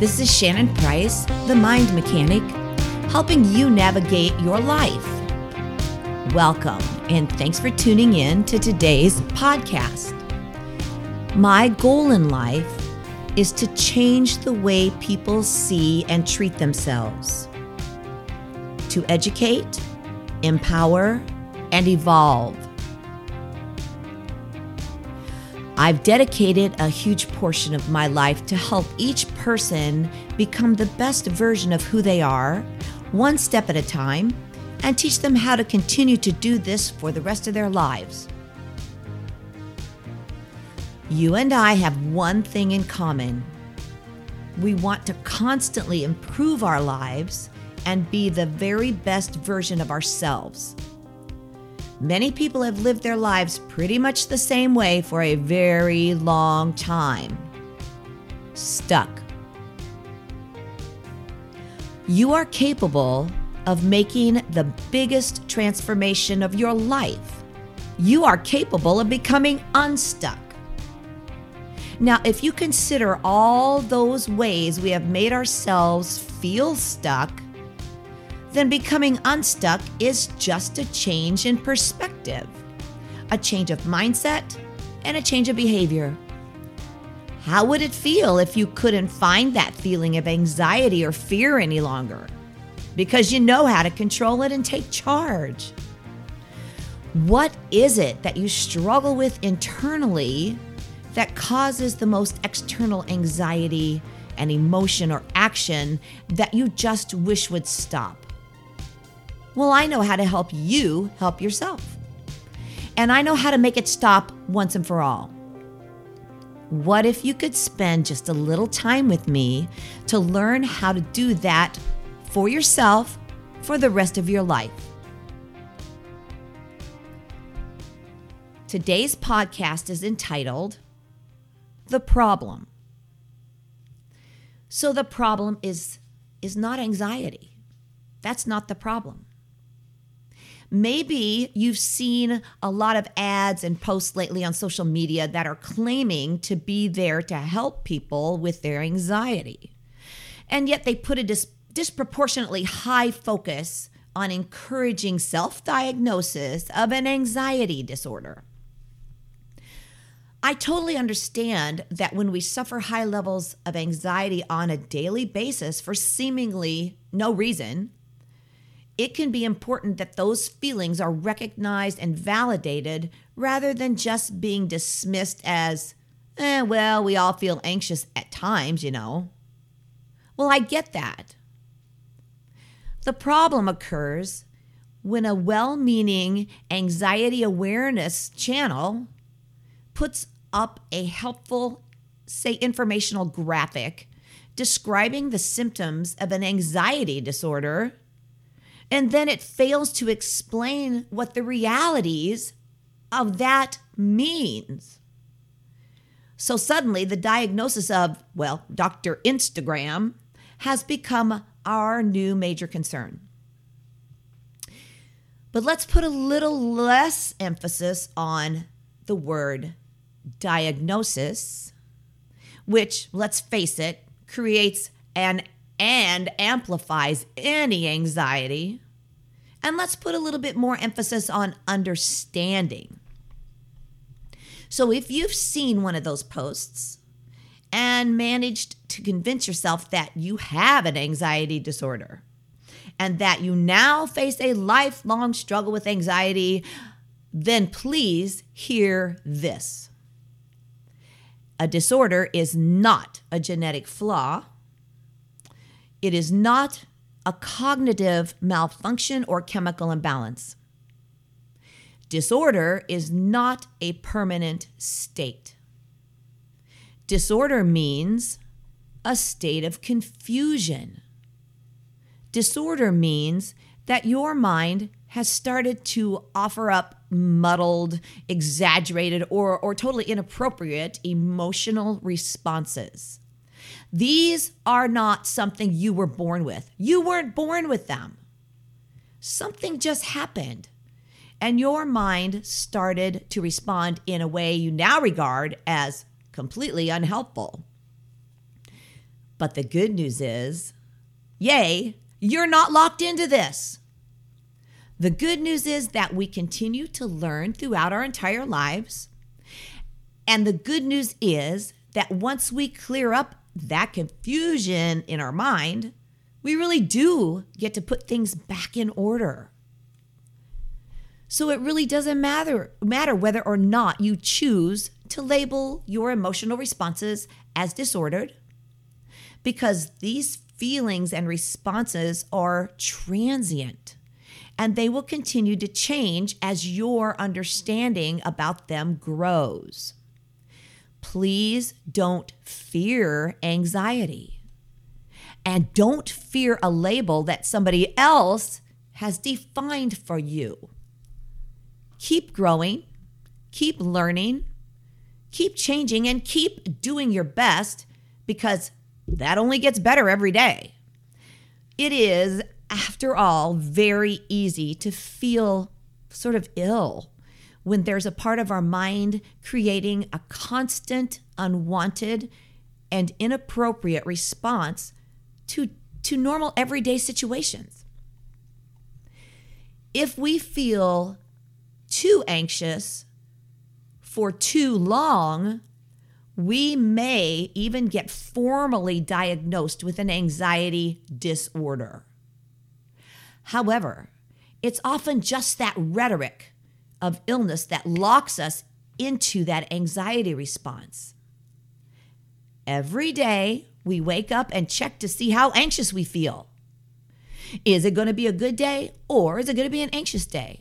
Hi, this is Shannon Price, the Mind Mechanic, helping you navigate your life. Welcome, and thanks for tuning in to today's podcast. My goal in life is to change the way people see and treat themselves, to educate, empower, and evolve I've dedicated a huge portion of my life to help each person become the best version of who they are, one step at a time, and teach them how to continue to do this for the rest of their lives. You and I have one thing in common. We want to constantly improve our lives and be the very best version of ourselves. Many people have lived their lives pretty much the same way for a very long time. Stuck. You are capable of making the biggest transformation of your life. You are capable of becoming unstuck. Now, if you consider all those ways we have made ourselves feel stuck, then becoming unstuck is just a change in perspective, a change of mindset, and a change of behavior. How would it feel if you couldn't find that feeling of anxiety or fear any longer? Because you know how to control it and take charge. What is it that you struggle with internally that causes the most external anxiety and emotion or action that you just wish would stop? Well, I know how to help you help yourself. And I know how to make it stop once and for all. What if you could spend just a little time with me to learn how to do that for yourself for the rest of your life? Today's podcast is entitled The Problem. So the problem is is not anxiety. That's not the problem. Maybe you've seen a lot of ads and posts lately on social media that are claiming to be there to help people with their anxiety. And yet they put a dis- disproportionately high focus on encouraging self diagnosis of an anxiety disorder. I totally understand that when we suffer high levels of anxiety on a daily basis for seemingly no reason, it can be important that those feelings are recognized and validated rather than just being dismissed as, eh, well, we all feel anxious at times, you know. Well, I get that. The problem occurs when a well meaning anxiety awareness channel puts up a helpful, say, informational graphic describing the symptoms of an anxiety disorder and then it fails to explain what the realities of that means. So suddenly, the diagnosis of, well, Dr. Instagram has become our new major concern. But let's put a little less emphasis on the word diagnosis, which, let's face it, creates an and amplifies any anxiety. And let's put a little bit more emphasis on understanding. So, if you've seen one of those posts and managed to convince yourself that you have an anxiety disorder and that you now face a lifelong struggle with anxiety, then please hear this. A disorder is not a genetic flaw it is not a cognitive malfunction or chemical imbalance. Disorder is not a permanent state. Disorder means a state of confusion. Disorder means that your mind has started to offer up muddled, exaggerated, or, or totally inappropriate emotional responses. These are not something you were born with. You weren't born with them. Something just happened, and your mind started to respond in a way you now regard as completely unhelpful. But the good news is, yay, you're not locked into this. The good news is that we continue to learn throughout our entire lives. And the good news is that once we clear up that confusion in our mind, we really do get to put things back in order. So it really doesn't matter matter whether or not you choose to label your emotional responses as disordered because these feelings and responses are transient and they will continue to change as your understanding about them grows. Please don't fear anxiety. And don't fear a label that somebody else has defined for you. Keep growing, keep learning, keep changing, and keep doing your best because that only gets better every day. It is, after all, very easy to feel sort of ill when there's a part of our mind creating a constant, unwanted, and inappropriate response to, to normal everyday situations. If we feel too anxious for too long, we may even get formally diagnosed with an anxiety disorder. However, it's often just that rhetoric of illness that locks us into that anxiety response. Every day, we wake up and check to see how anxious we feel. Is it going to be a good day or is it going to be an anxious day?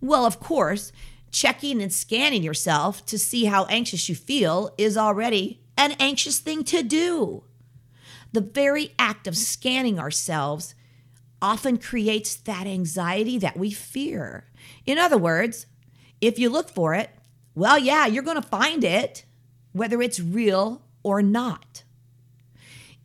Well, of course, checking and scanning yourself to see how anxious you feel is already an anxious thing to do. The very act of scanning ourselves often creates that anxiety that we fear. In other words, if you look for it, well, yeah, you're going to find it, whether it's real or not.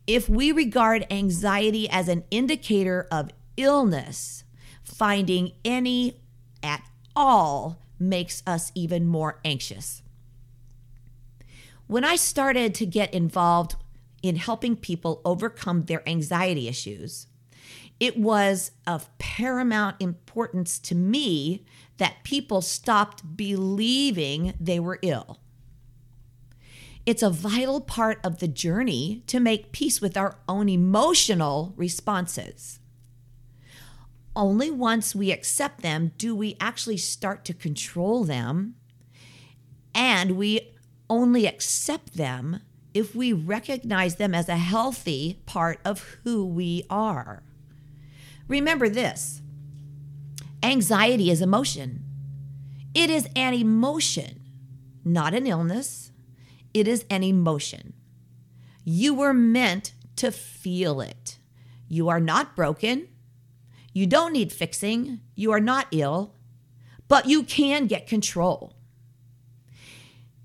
If we regard anxiety as an indicator of illness, finding any at all makes us even more anxious. When I started to get involved in helping people overcome their anxiety issues, it was of paramount importance to me that people stopped believing they were ill. It's a vital part of the journey to make peace with our own emotional responses. Only once we accept them do we actually start to control them, and we only accept them if we recognize them as a healthy part of who we are. Remember this anxiety is emotion. It is an emotion, not an illness. It is an emotion. You were meant to feel it. You are not broken. You don't need fixing. You are not ill, but you can get control.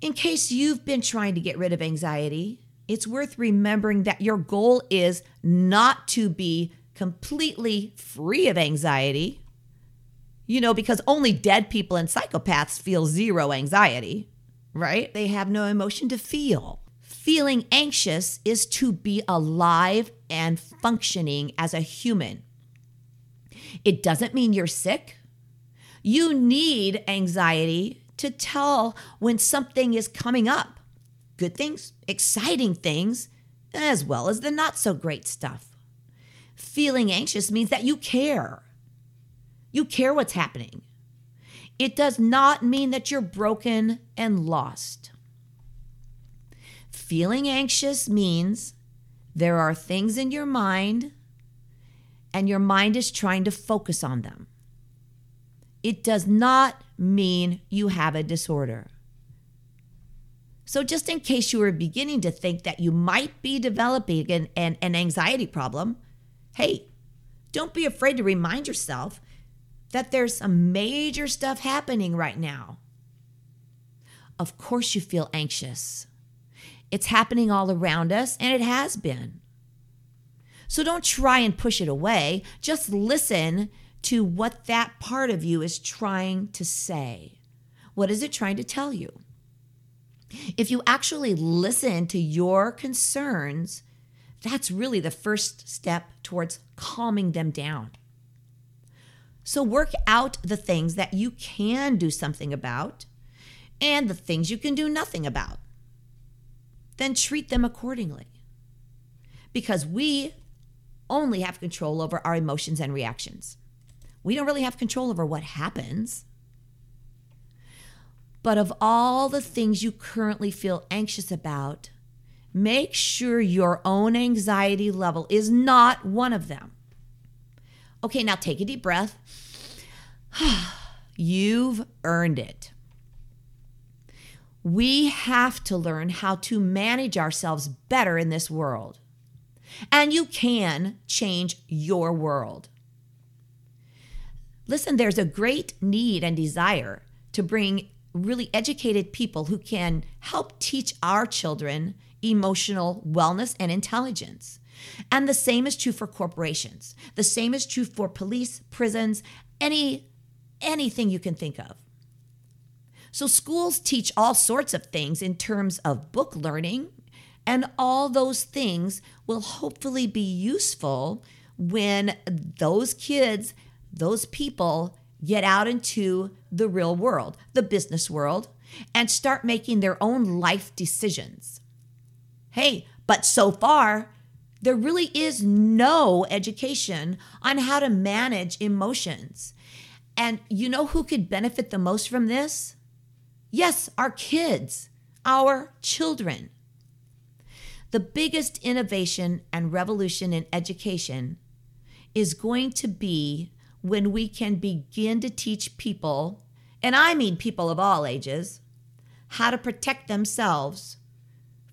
In case you've been trying to get rid of anxiety, it's worth remembering that your goal is not to be completely free of anxiety. You know, because only dead people and psychopaths feel zero anxiety, right? They have no emotion to feel. Feeling anxious is to be alive and functioning as a human. It doesn't mean you're sick. You need anxiety to tell when something is coming up good things, exciting things, as well as the not so great stuff. Feeling anxious means that you care. You care what's happening. It does not mean that you're broken and lost. Feeling anxious means there are things in your mind and your mind is trying to focus on them. It does not mean you have a disorder. So, just in case you were beginning to think that you might be developing an, an, an anxiety problem, Hey, don't be afraid to remind yourself that there's some major stuff happening right now. Of course, you feel anxious. It's happening all around us, and it has been. So don't try and push it away. Just listen to what that part of you is trying to say. What is it trying to tell you? If you actually listen to your concerns, That's really the first step towards calming them down. So work out the things that you can do something about and the things you can do nothing about. Then treat them accordingly. Because we only have control over our emotions and reactions. We don't really have control over what happens. But of all the things you currently feel anxious about, make sure your own anxiety level is not one of them. Okay, now take a deep breath. You've earned it. We have to learn how to manage ourselves better in this world. And you can change your world. Listen, there's a great need and desire to bring really educated people who can help teach our children emotional wellness and intelligence. And the same is true for corporations. The same is true for police, prisons, any anything you can think of. So schools teach all sorts of things in terms of book learning, and all those things will hopefully be useful when those kids, those people get out into the real world, the business world, and start making their own life decisions. Hey, but so far, there really is no education on how to manage emotions. And you know who could benefit the most from this? Yes, our kids, our children. The biggest innovation and revolution in education is going to be when we can begin to teach people, and I mean people of all ages, how to protect themselves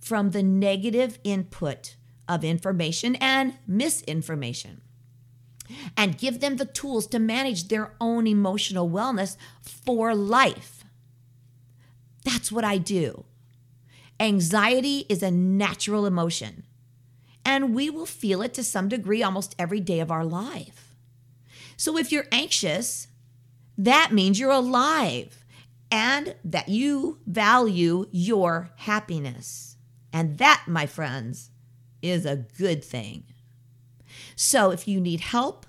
from the negative input of information and misinformation and give them the tools to manage their own emotional wellness for life. That's what I do. Anxiety is a natural emotion, and we will feel it to some degree almost every day of our life. So if you're anxious, that means you're alive and that you value your happiness. And that, my friends, is a good thing. So if you need help,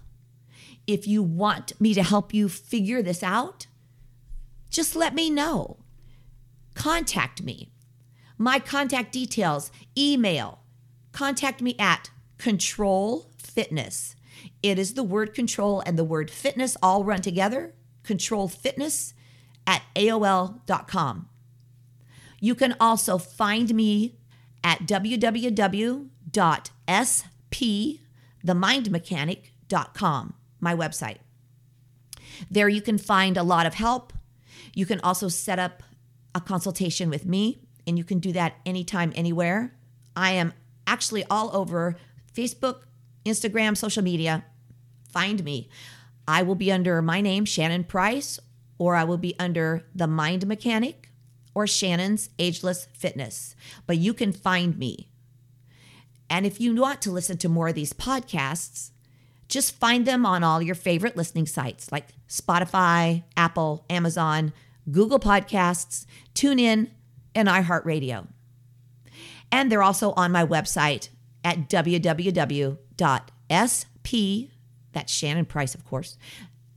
if you want me to help you figure this out, just let me know. Contact me. My contact details, email, contact me at control fitness it is the word control and the word fitness all run together. Control fitness at AOL.com. You can also find me at www.spthemindmechanic.com, my website. There you can find a lot of help. You can also set up a consultation with me, and you can do that anytime, anywhere. I am actually all over Facebook, Instagram, social media, find me. I will be under my name, Shannon Price, or I will be under The Mind Mechanic or Shannon's Ageless Fitness. But you can find me. And if you want to listen to more of these podcasts, just find them on all your favorite listening sites like Spotify, Apple, Amazon, Google Podcasts, TuneIn, and iHeartRadio. And they're also on my website at www sp, that's Shannon Price, of course,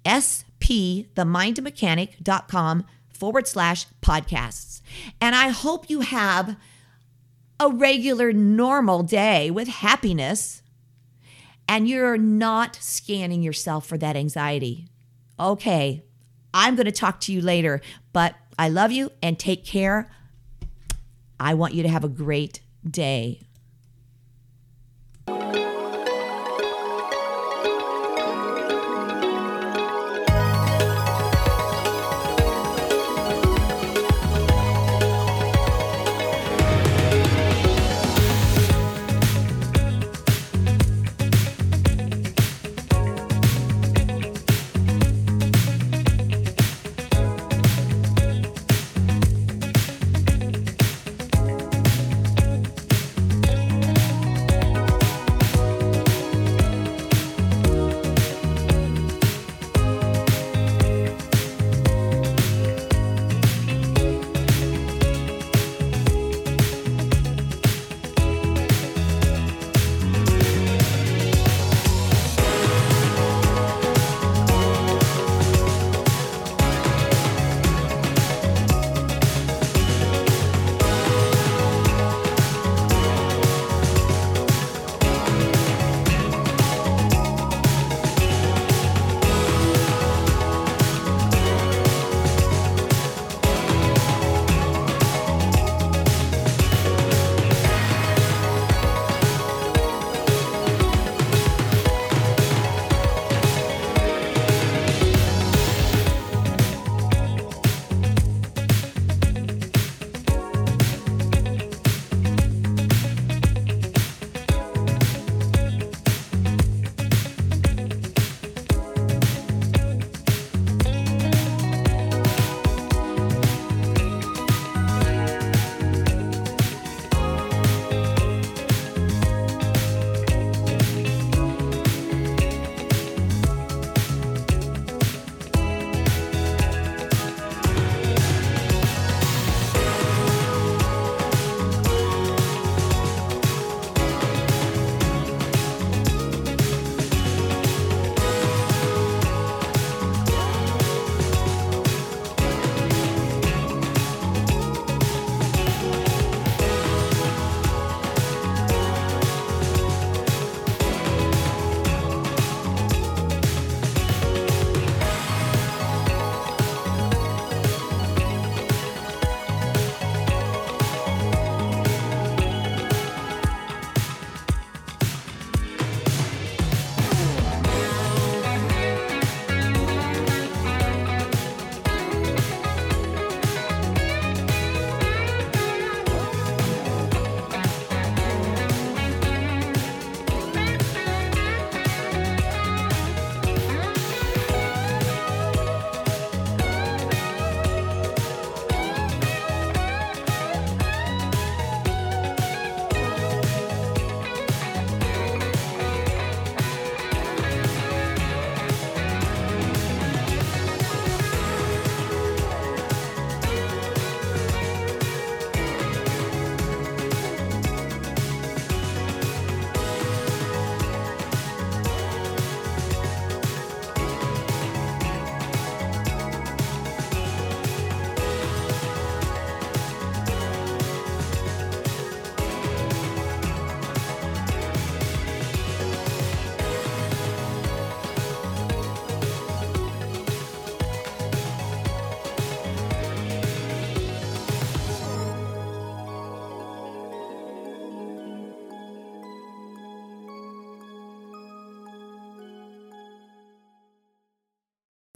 spthemindmechanic.com forward slash podcasts. And I hope you have a regular, normal day with happiness and you're not scanning yourself for that anxiety. Okay, I'm going to talk to you later, but I love you and take care. I want you to have a great day.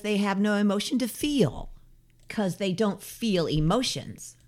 They have no emotion to feel because they don't feel emotions.